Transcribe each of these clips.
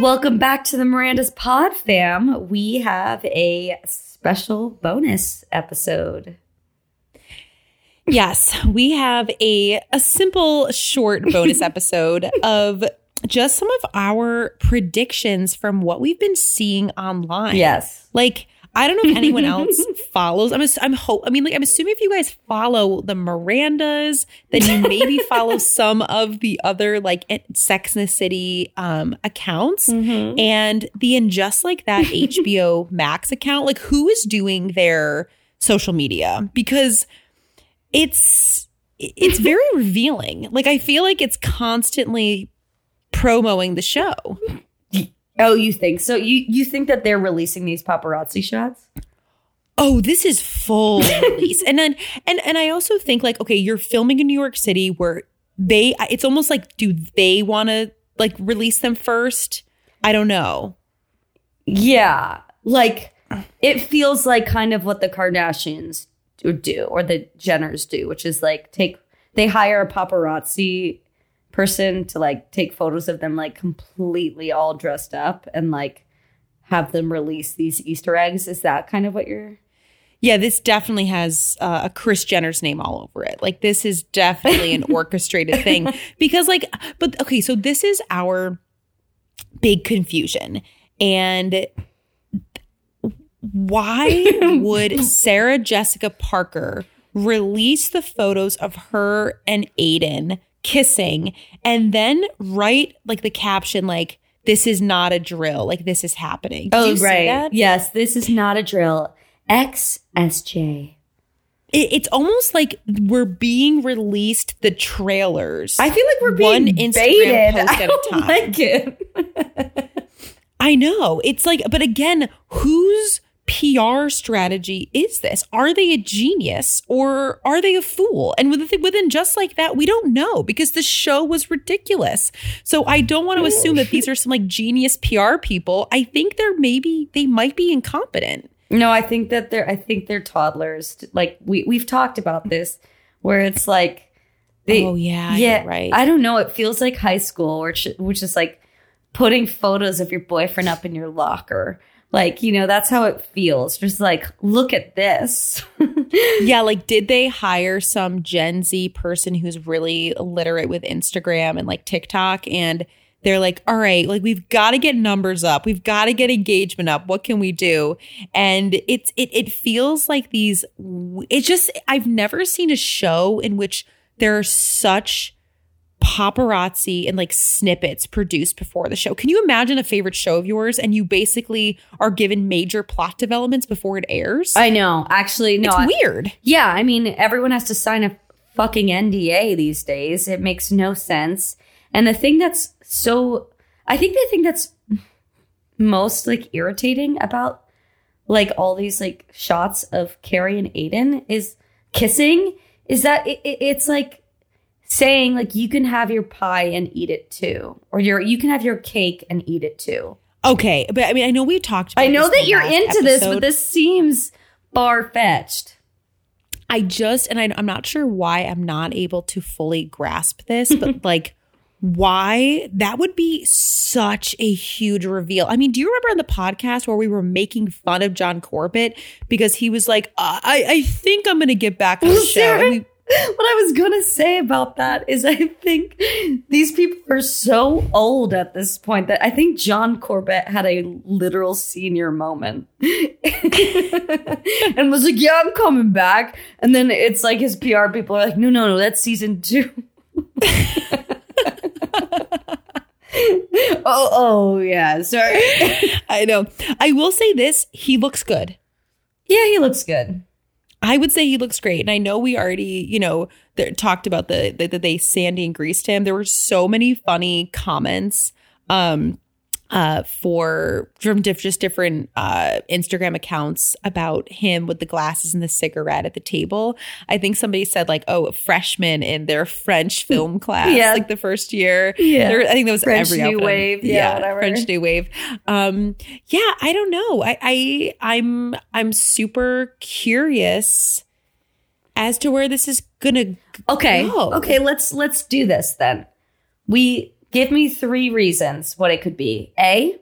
Welcome back to the Miranda's Pod fam. We have a special bonus episode. Yes, we have a a simple short bonus episode of just some of our predictions from what we've been seeing online. Yes. Like I don't know if anyone else follows. I'm I'm hope. I mean, like I'm assuming if you guys follow the Mirandas, then you maybe follow some of the other like Sex in the City um, accounts Mm-hmm. and the and just like that HBO Max account. Like who is doing their social media because it's it's very revealing. Like I feel like it's constantly promoting the show. Oh, you think so? You you think that they're releasing these paparazzi shots? oh this is full release and then and and i also think like okay you're filming in new york city where they it's almost like do they want to like release them first i don't know Yeah. Like it feels like kind of what the Kardashians do, do or the Jenners do, which is like take they hire a paparazzi person to like take photos of them like completely all dressed up and like have them release these Easter eggs. Is that kind of what you're yeah this definitely has uh, a Kris Jenner's name all over it. Like this is definitely an orchestrated thing. Because like but okay so this is our big confusion. And why would Sarah Jessica Parker release the photos of her and Aiden kissing and then write like the caption like this is not a drill like this is happening Did oh, you see that? Oh, Yes, this is not a drill. XSJ. It- it's almost like we're being released the trailers I feel like we're being One Instagram baited. post I at a don't time. like it. I know. It's like, but again, whose PR strategy is this? Are they a genius or are they a fool? And within, within just like that, we don't know because the show was ridiculous. So I don't want to oh. assume that these are some like genius PR people. I think they're maybe, they might be incompetent. No, I think that they're I think they're toddlers. Like we we've talked about this where it's like they Oh, yeah, yeah right. I don't know, it feels like high school which which is like putting photos of your boyfriend up in your locker. Like, you know, that's how it feels. Just like look at this. yeah, like did they hire some Gen Z person who's really literate with Instagram and like TikTok and they're like, "All right, like we've got to get numbers up. We've got to get engagement up. What can we do?" And it's it it feels like these it just I've never seen a show in which there are such paparazzi and like snippets produced before the show. Can you imagine a favorite show of yours and you basically are given major plot developments before it airs? I know. Actually, no. it's I- weird. Yeah, I mean, everyone has to sign a fucking NDA these days. It makes no sense. And the thing that's so, I think the thing that's most like irritating about like all these like shots of Carrie and Aiden is kissing is that it, it- it's like saying like you can have your pie and eat it too, or your you can have your cake and eat it too. Okay, but I mean, I know we talked. About I know that you're into this, but this seems far fetched. I just, and I, I'm not sure why I'm not able to fully grasp this, but like, why that would be such a huge reveal. I mean, do you remember on the podcast where we were making fun of John Corbett because he was like, uh, I, I think I'm going to get back on the show. And we- what I was gonna say about that is I think these people are so old at this point that I think John Corbett had a literal senior moment and was like, "Yeah, I'm coming back." And then it's like his PR people are like, "No, no, no, that's season two. oh, oh, yeah. Sorry. I know. I will say this: he looks good. yeah, he looks good. I would say he looks great. And I know we already, you know, talked about the that they Sandy and greased him. There were so many funny comments um uh for from diff, just different uh Instagram accounts about him with the glasses and the cigarette at the table. I think somebody said like, "Oh, a freshman in their French film class Yeah. like the first year." Yeah. There- I think that was French every New. Wave. Yeah, whatever. French New Wave. Um yeah, I don't know. I, I I'm I'm super curious as to where this is gonna Okay. go. Okay, let's let's do this then. We give me three reasons what it could be. A,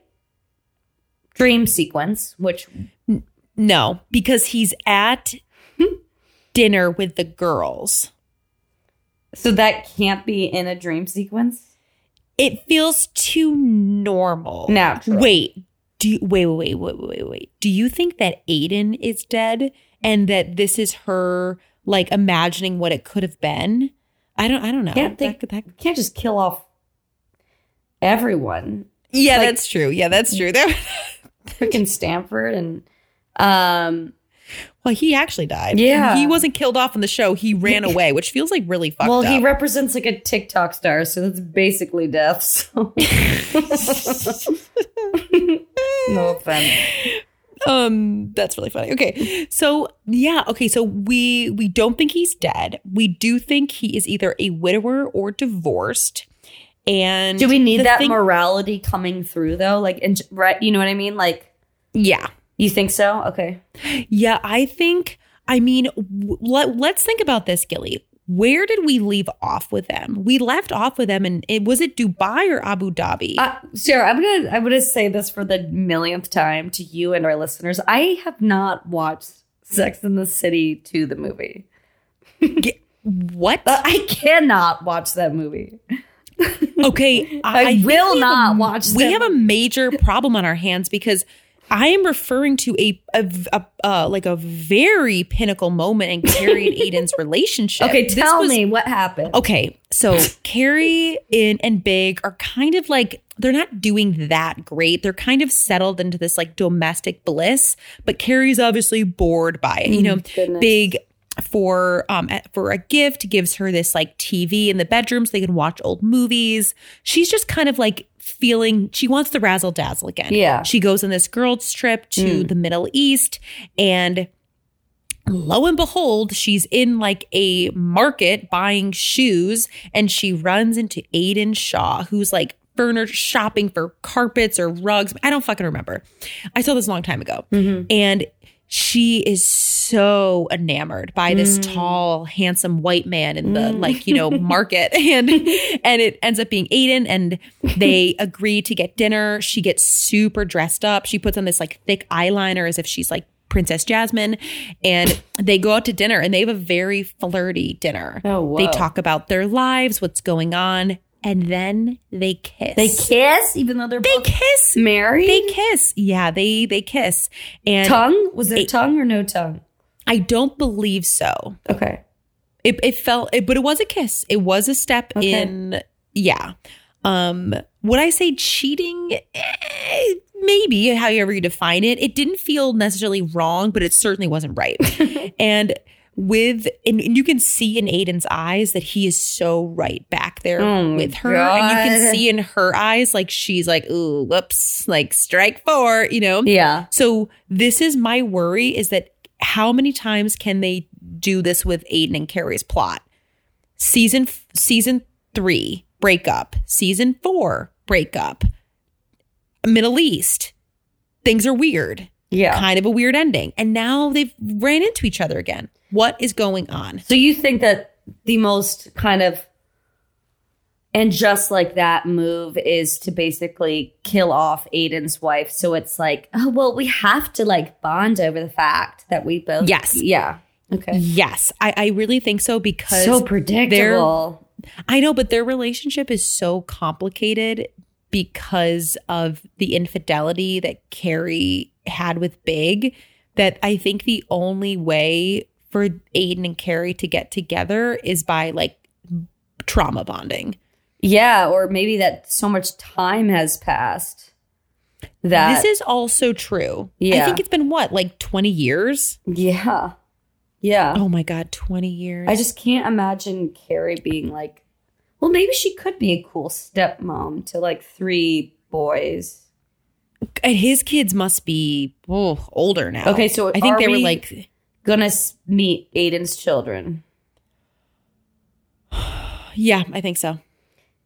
dream sequence, which No, because he's at dinner with the girls. so that can't be in a dream sequence. It feels too normal. Natural. Wait, do you, wait, wait, wait, wait, wait, wait. Do you think that Aiden is dead and that this is her like imagining what it could have been? I don't, I don't know. Can't think, That- that- can't just kill off everyone. yeah, like- that's true. Yeah, that's true. That, Freaking Stanford and um well, he actually died. Yeah. he wasn't killed off in the show. He ran away, which feels like really fucked well, up. he represents like a TikTok star, so that's basically death. So. no offense. um that's really funny okay so yeah okay so we we don't think he's dead we do think he is either a widower or divorced and Do we need that thing- morality coming through though? Like, in, right? You know what I mean? Like, yeah you think so? Okay. yeah i think i mean w- let, let's think about this gilly where did we leave off with them we left off with them and it was it dubai or abu dhabi Uh, Sarah, I'm gonna I'm gonna say this for the millionth time to you and our listeners. I have not watched Sex in the City to the movie. what I cannot watch that movie. Okay, I think will we not a- watch We them. have a major problem on our hands because I am referring to a, a, a uh, like a very pinnacle moment in Carrie and Aiden's relationship. Okay, tell was- me what happened. Okay, so Carrie and, and Big are kind of like they're not doing that great. They're kind of settled into this like domestic bliss, but Carrie's obviously bored by it. You know, goodness. Big for um for a gift gives her this like TV in the bedroom so they can watch old movies. She's just kind of like feeling she wants the razzle dazzle again. Yeah. She goes on this girls trip to the Middle East and lo and behold, she's in like a market buying shoes and she runs into Aiden Shaw, who's like furniture shopping for carpets or rugs. I don't fucking remember. I saw this a long time ago. And she is so enamored by this mm. tall, handsome white man in the mm. like, you know, market. And and it ends up being Aiden and they agree to get dinner. She gets super dressed up. She puts on this like thick eyeliner as if she's like Princess Jasmine. And they go out to dinner and they have a very flirty dinner. Oh, whoa. They talk about their lives, what's going on, and then they kiss. They kiss, even though they're They both kiss. married. They kiss. Yeah, they they kiss. And tongue was there tongue or no tongue? I don't believe so. Okay. It it felt it, but it was a kiss. It was a step Okay. in yeah. Um would I say cheating? Eh, maybe however you define it. It didn't feel necessarily wrong, but it certainly wasn't right. and with and, and you can see in Aiden's eyes that he is so right back there Oh with her. And you can see in her eyes like she's like, ooh, whoops, like strike four, you know? Yeah. So this is my worry is that how many times can they do this with Aiden and Carrie's plot? Season season 3 breakup, season 4 breakup. Middle East. Things are weird. Yeah. Kind of a weird ending. And now they've ran into each other again. What is going on? So you think that the most kind of and just like that move is to basically kill off Aiden's wife. So it's like, oh well, we have to like bond over the fact that we both Yes. Yeah. Okay. Yes, I, I really think so because So predictable. I know, but their relationship is so complicated because of the infidelity that Carrie had with Big that I think the only way for Aiden and Carrie to get together is by like trauma bonding. Yeah, or maybe that so much time has passed that this is also true. Yeah. I think it's been what, like 20 years? yeah. Yeah. Oh my God, 20 years. I just can't imagine Carrie being like, well, maybe she could be a cool stepmom to like three boys. and his kids must be oh, older now. Okay, so I think they were like Gonna meet Aiden's children, Yeah, I think so.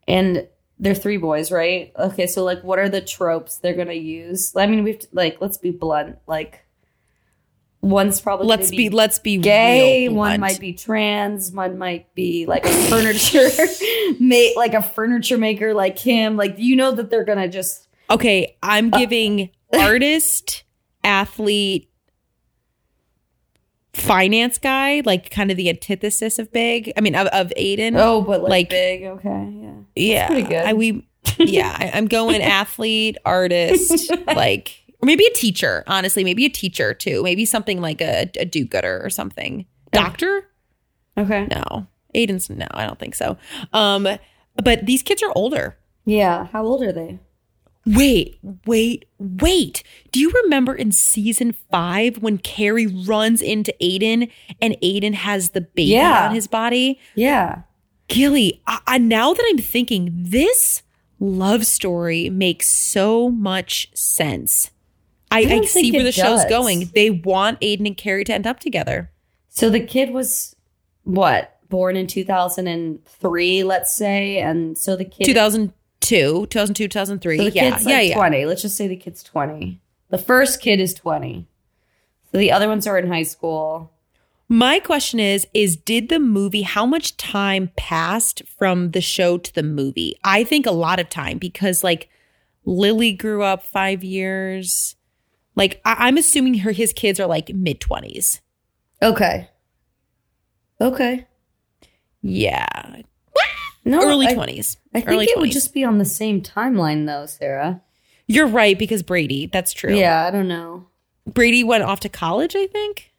and they're three boys, right? Okay, so like, what are the tropes they're gonna use? I mean, we've like, let's be blunt. Like, One's probably let's gonna be, let's be gay. One might be trans. One might be like a furniture mate, like a furniture maker, like him. Like you know that they're gonna just Okay, I'm Uh, giving artist, athlete, finance guy, like kind of the antithesis of big. I mean, of, of Aiden. oh, but like, Like- big. Okay, yeah. yeah, pretty good. I, we, yeah, I, I'm going athlete, artist, like or maybe a teacher. Honestly, maybe a teacher too. Maybe something like a, a do-gooder or something. Doctor? Okay. No, Aiden's no. I don't think so. Um, but these kids are older. Yeah. How old are they? Wait, wait, wait. Do you remember in season five when Carrie runs into Aiden and Aiden has the baby Yeah. on his body? Yeah. Gilly, I, I, now that I'm thinking, this love story makes so much sense. I, I, don't see where the show's going. They want Aiden and Carrie to end up together. So the kid was what born in two thousand and three, let's say, and so the kid 2002, 2002, 2003. So the yeah, kid's yeah, like yeah. 20. Let's just say the kid's 20. The first kid is 20. So the other ones are in high school. My question is is did the movie how much time passed from the show to the movie? I think a lot of time because like Lily grew up 5 years. Like I- I'm assuming her his kids are like mid 20s. Okay. Okay. Yeah. No, Early I, 20s. I think Early it would just be on the same timeline though, Sarah. You're right because Brady, that's true. Yeah, I don't know. Brady went off to college, I think.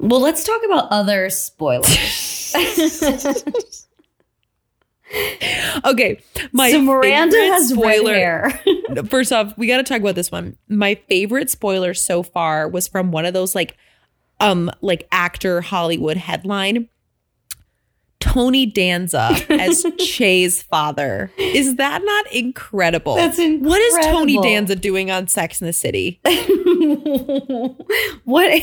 Well, let's talk about other spoilers. Okay. My so Miranda favorite has spoiler. red hair. First off, we got to talk about this one. My favorite spoiler so far was from one of those like um like actor Hollywood headline. Tony Danza as Che's father. Is that not incredible? That's incredible. What is Tony. Danza doing on Sex in the City? what?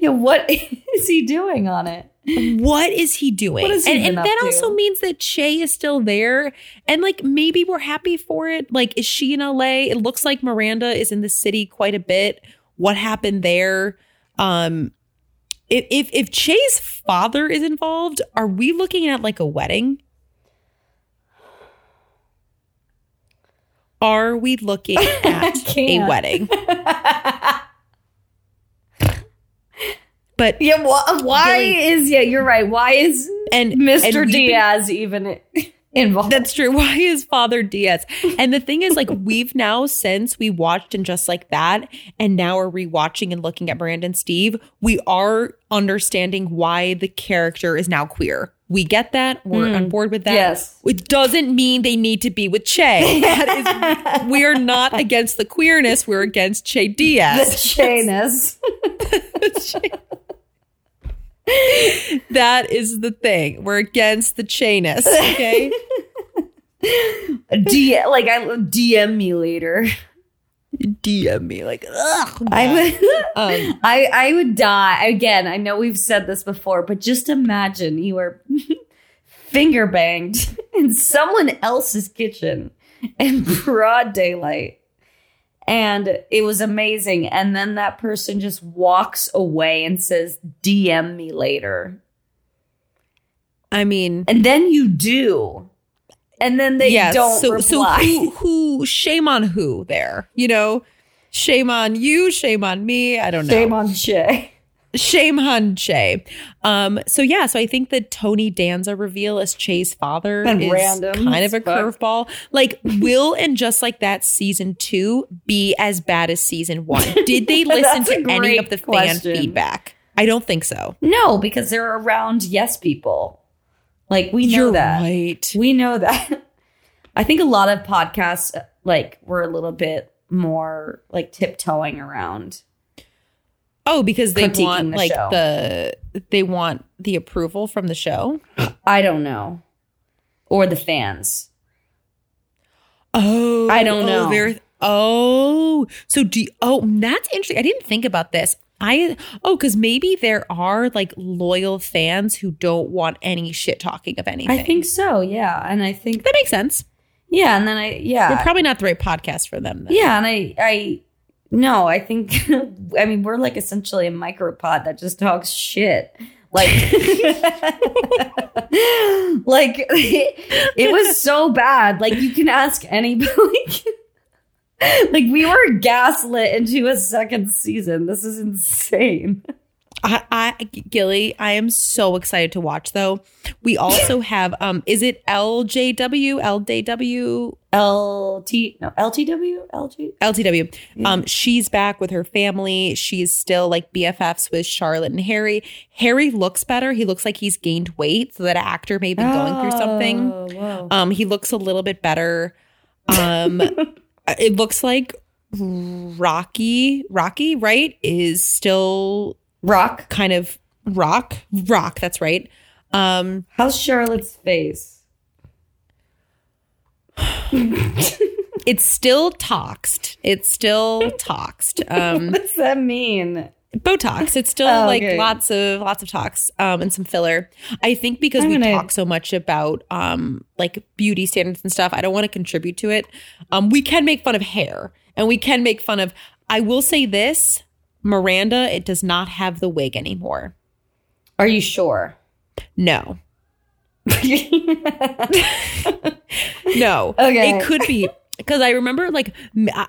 Yeah, what is he doing on it? What is he doing? What he and and that to? also means that Che is still there. And like maybe we're happy for it. Like, is she in LA? It looks like Miranda is in the city quite a bit. What happened there? Um if if if Che's father is involved, are we looking at like a wedding? Are we looking at a wedding? But Yeah, wh- why is yeah? You're right. Why is and Mr. and we've been- Diaz even involved? That's true. Why is Father Diaz? And the thing is, like, we've now since we watched and just like that, and now we're rewatching and looking at Brandon Steve, we are understanding why the character is now queer. We get that. We're hmm. on board with that. Yes. It doesn't mean they need to be with Che. That is, we are not against the queerness. We're against Che Diaz. the Diaz. chayness. That is the thing. We're against the chayness. Okay. D like I DM me later. DM me like, ugh. I would Um, I I would die. Again, I know we've said this before, but just imagine you were finger banged in someone else's kitchen in broad daylight. And it was amazing. And then that person just walks away and says, DM me later. I mean, And then you do. And then they don't so, reply. So who, who, shame on who there? You know, shame on you, shame on me. I don't know. Shame on Che. Shame on Che. Um, so yeah, so I think the Tony Danza reveal as Che's father And is random kind of a curveball. Like, will and just like that season two be as bad as season one? Did they listen to any of the fan feedback? I don't think so. No, because they're around yes people. Like we know You're that. right. We know that. I think a lot of podcasts like were a little bit more like tiptoeing around. Oh, because they want the like show. the they want the approval from the show. I don't know. Or the fans. Oh, I don't oh, know. Oh, so do you, oh that's interesting. I didn't think about this. I oh because maybe there are like loyal fans who don't want any shit talking of anything. I think so, yeah. And I think that makes sense. yeah, and then I yeah, We're probably not the right podcast for them. Then. yeah, and I I No, I think I mean we're like essentially a micropod that just talks shit. Like like it was so bad. Like you can ask anybody like, like we were gaslit into a second season. This is insane. I, I Gilly, I am so excited to watch though. We also have um is it LJW, LJW, LT no LTW LG LTW. Um she's back with her family. She's still like BFFs with Charlotte and Harry. Harry looks better. He looks like he's gained weight, so that actor may be going through something. Oh, whoa. Um he looks a little bit better. Um it looks like Rocky, Rocky, right? Is still Rock. kind of rock rock that's right um How's Charlotte's face? it's still toxed it's still toxed um What does that mean? botox it's still Oh, like okay. lots of lots of tox um and some filler i think because I'm we gonna- talk so much about um like beauty standards and stuff i don't want to contribute to it um we can make fun of hair and we can make fun of i will say this miranda it does not have the wig anymore Are you sure? no No. Okay. It could be because I remember like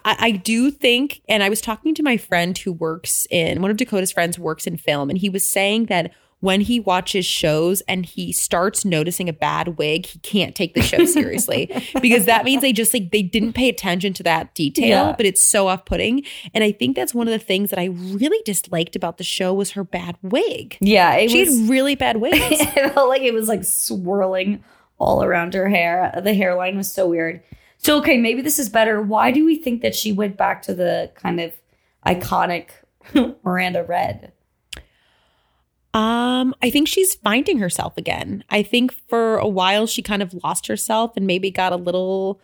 I do think, and I was talking to my friend who works in one of Dakota's friends works in film, and he was saying that when he watches shows and he starts noticing a bad wig, he can't take the show seriously because that means they just like they didn't pay attention to that detail, Yeah. but it's so off putting. And I think that's one of the things that I really disliked about the show was her bad wig. yeah, it She was had really bad wigs. it felt like it was like swirling all around her hair. The hairline was so weird. So okay, maybe this is better. Why do we think that she went back to the kind of iconic Miranda Red? Um, I think she's finding herself again. I think for a while she kind of lost herself and maybe got a little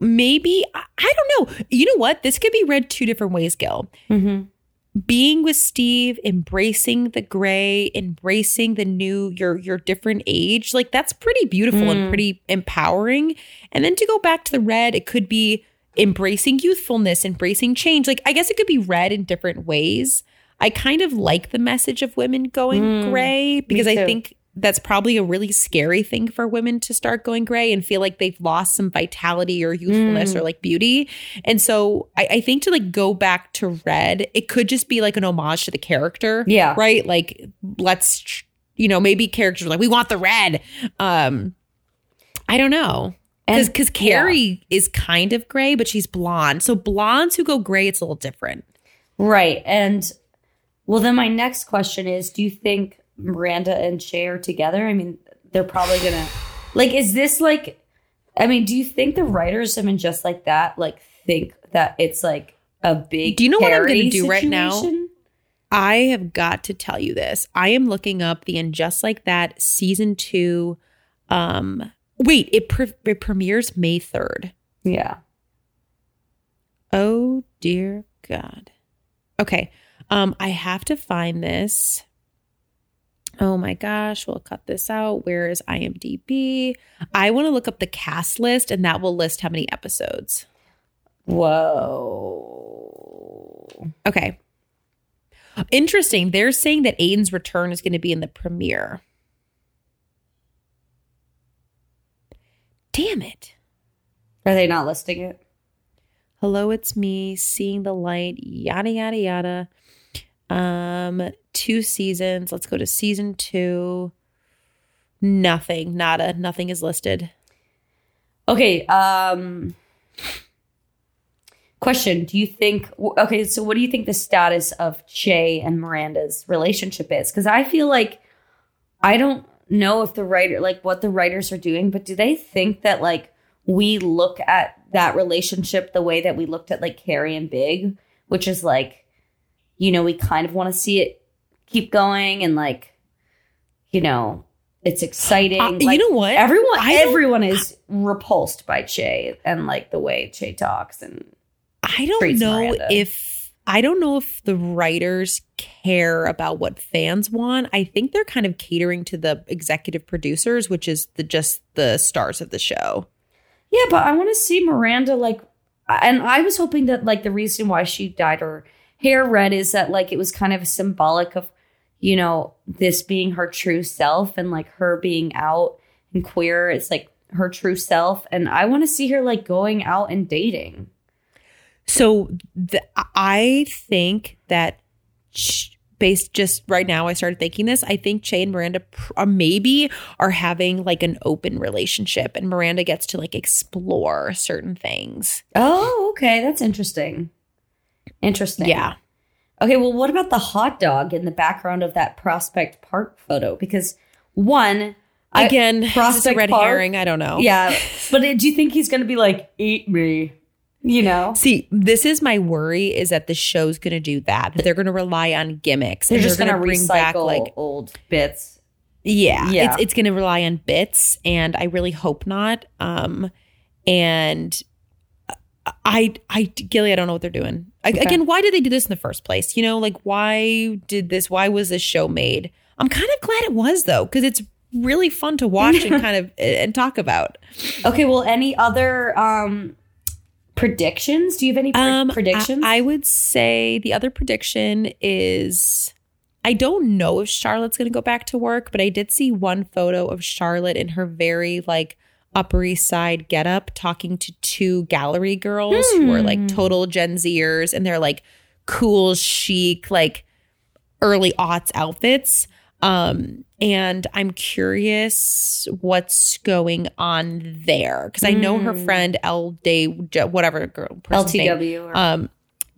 maybe I, don't know. You know what? This could be read two different ways, Gil. Mm-hmm. Being with Steve, embracing the gray, embracing the new your your different age, like that's pretty beautiful and Mm. pretty empowering. And then to go back to the red, it could be embracing youthfulness, embracing change. Like I guess it could be read in different ways. I kind of like the message of women going Mm, gray because I think that's probably a really scary thing for women to start going gray and feel like they've lost some vitality or youthfulness Mm. or like beauty. And so I, I think to like go back to red, it could just be like an homage to the character. Yeah. Right. Like let's, you know, maybe characters are like, we want the red. Um, I don't know. Because because Carrie is kind of gray, but she's blonde. So blondes who go gray, it's a little different. Right. And well, then my next question is do you think Miranda and Che are together? I mean, they're probably to, like, is this like, I mean, do you think the writers have been just like that? Like, think that it's like a big. Do you know what I'm gonna do right now? I have got to tell you this. I am looking up the And Just Like That season two. Um, wait, it, pre- it premieres May 3rd. Yeah. Oh dear God. Okay. Um, I have to find this. Oh my gosh, we'll cut this out. Where is IMDb? I want to look up the cast list and that will list how many episodes. Whoa. Okay. Interesting. They're saying that Aiden's return is going to be in the premiere. Damn it. Are they not listing it? Hello, it's me, seeing the light, yada yada yada. Um, two seasons. Let's go to season two. Nothing, nada, nothing is listed. Okay. Um, question Do you think, okay, so what do you think the status of Che and Miranda's relationship is? Because I feel like I don't know if the writer, like what the writers are doing, but do they think that like we look at that relationship the way that we looked at like Carrie and Big, which is like, you know, we kind of want to see it keep going and like, you know, it's exciting. Uh, you know what? Everyone, I everyone is repulsed by Che and like the way Che talks and I don't know Miranda. if I don't know if the writers care about what fans want. I think they're kind of catering to the executive producers, which is the just the stars of the show. yeah. But I want to see Miranda like. and I was hoping that like the reason why she dyed her hair red is that like it was kind of symbolic of, you know, this being her true self and like her being out and queer. It's like her true self. And I want to see her like going out and dating. So the, I think that sh- based just right now, I started thinking this. I think Che and Miranda pr- uh, maybe are having like an open relationship, and Miranda gets to like explore certain things. Oh, okay. That's interesting. Interesting. Yeah. Okay, well, what about the hot dog in the background of that Prospect Park photo? Because one, I- Again, a Prospect red Park? herring. I don't know. yeah, but do you think he's going to be like, eat me? You know? See, this is my worry: is that the show's going to do that. That they're going to rely on gimmicks. They're and just going to gonna recycle like old bits. Yeah, Yeah. it's it's going to rely on bits, and I really hope not. Um, and I, I, Gilly, I don't know what they're doing. I, Okay. Again, why did they do this in the first place? You know, like why did this? Why was this show made? I'm kind of glad it was though, because it's really fun to watch and kind of and talk about. Okay, well, any other um predictions? Do you have any pre- Um, predictions? I, I would say the other prediction is I don't know if Charlotte's going to go back to work, but I did see one photo of Charlotte in her very like Upper East Side getup talking to two gallery girls who are like Hmm. total Gen Zers and they're like cool, chic, like early aughts outfits. Um, and I'm curious what's going on there because I know her Mm. friend L Day, whatever girl, person's name, LTW. Or, um,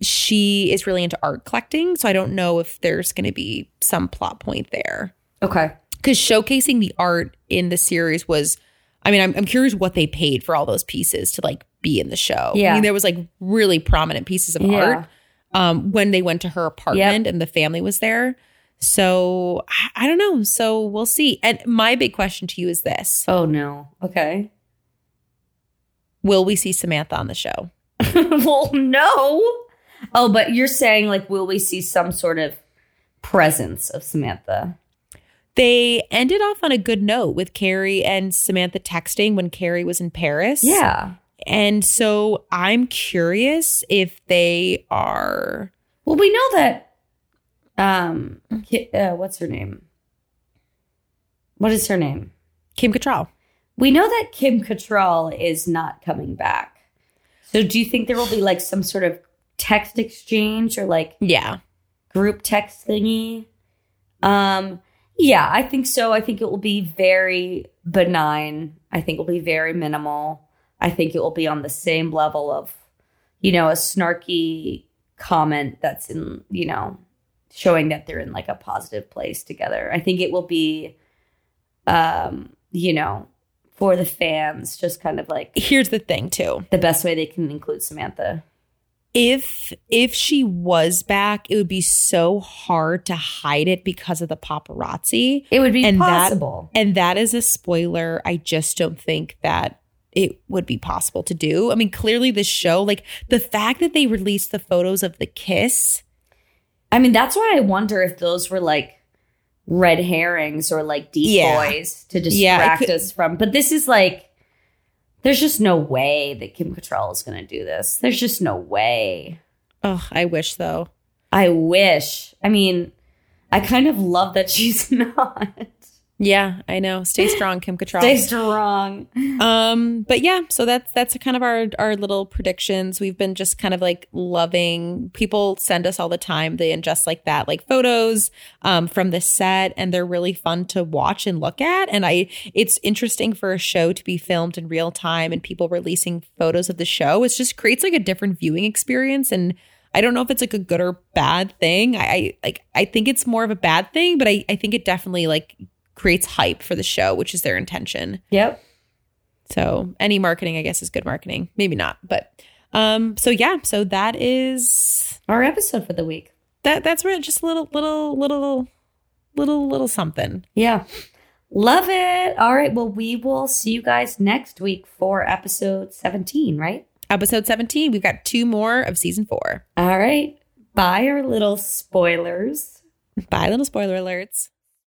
she is really into art collecting, so I don't know if there's going to be some plot point there okay. because showcasing the art in the series was. I mean, I'm, I'm curious what they paid for all those pieces to like be in the show. I Yeah. mean, there was like really prominent pieces of Yeah. art um, when they went to her apartment and the family was there. So I, I don't know. So we'll see. And my big question to you is this: Oh no. Okay. Will we see Samantha on the show? well, no. Oh, but you're saying like, will we see some sort of presence of Samantha? They ended off on a good note with Carrie and Samantha texting when Carrie was in Paris. Yeah. And so I'm curious if they are. Well, we know that. Um, uh, what's her name? What is her name? Kim Cattrall. We know that Kim Cattrall is not coming back. So, do you think there will be like some sort of text exchange or like Yeah. group text thingy? Um, yeah, I think so. I think it will be very benign. I think it will be very minimal. I think it will be on the same level of, you know, a snarky comment that's in, you know, showing that they're in like a positive place together. I think it will be, um, you know, for the fans, just kind of like Here's the thing, too. the best way they can include Samantha. If if she was back, it would be so hard to hide it because of the paparazzi. It would be And that- possible. And that is a spoiler. I just don't think that it would be possible to do. I mean, clearly the show, like the fact that they released the photos of the kiss. I mean, that's why I wonder if those were like red herrings or like decoys to Yeah, it distract could- us from. But this is like, there's just no way that Kim Cattrall is going to do this. There's just no way. Oh, I wish though. I wish. I mean, I kind of love that she's not. Yeah, I know. Stay strong, Kim Cattrall. Stay strong. Um, but yeah, so that's that's kind of our our little predictions. We've been just kind of like loving. People send us all the time. They and just like that, like photos um from the set, and they're really fun to watch and look at. And I, it's interesting for a show to be filmed in real time and people releasing photos of the show. It just creates like a different viewing experience and. I don't know if it's like a good or bad thing. I, I like I think it's more of a bad thing, but I, I think it definitely like creates hype for the show, which is their intention. Yep. So any marketing, I guess, is good marketing. Maybe not, but um. So yeah, so that is Our episode for the week. that. That's right. Just a little, little, little, little, little something. Yeah. Love it. All right. Well, we will see you guys next week for episode 17, right? Episode seventeen. We've got two more of season four. All right. Bye, our little spoilers. Bye, little spoiler alerts.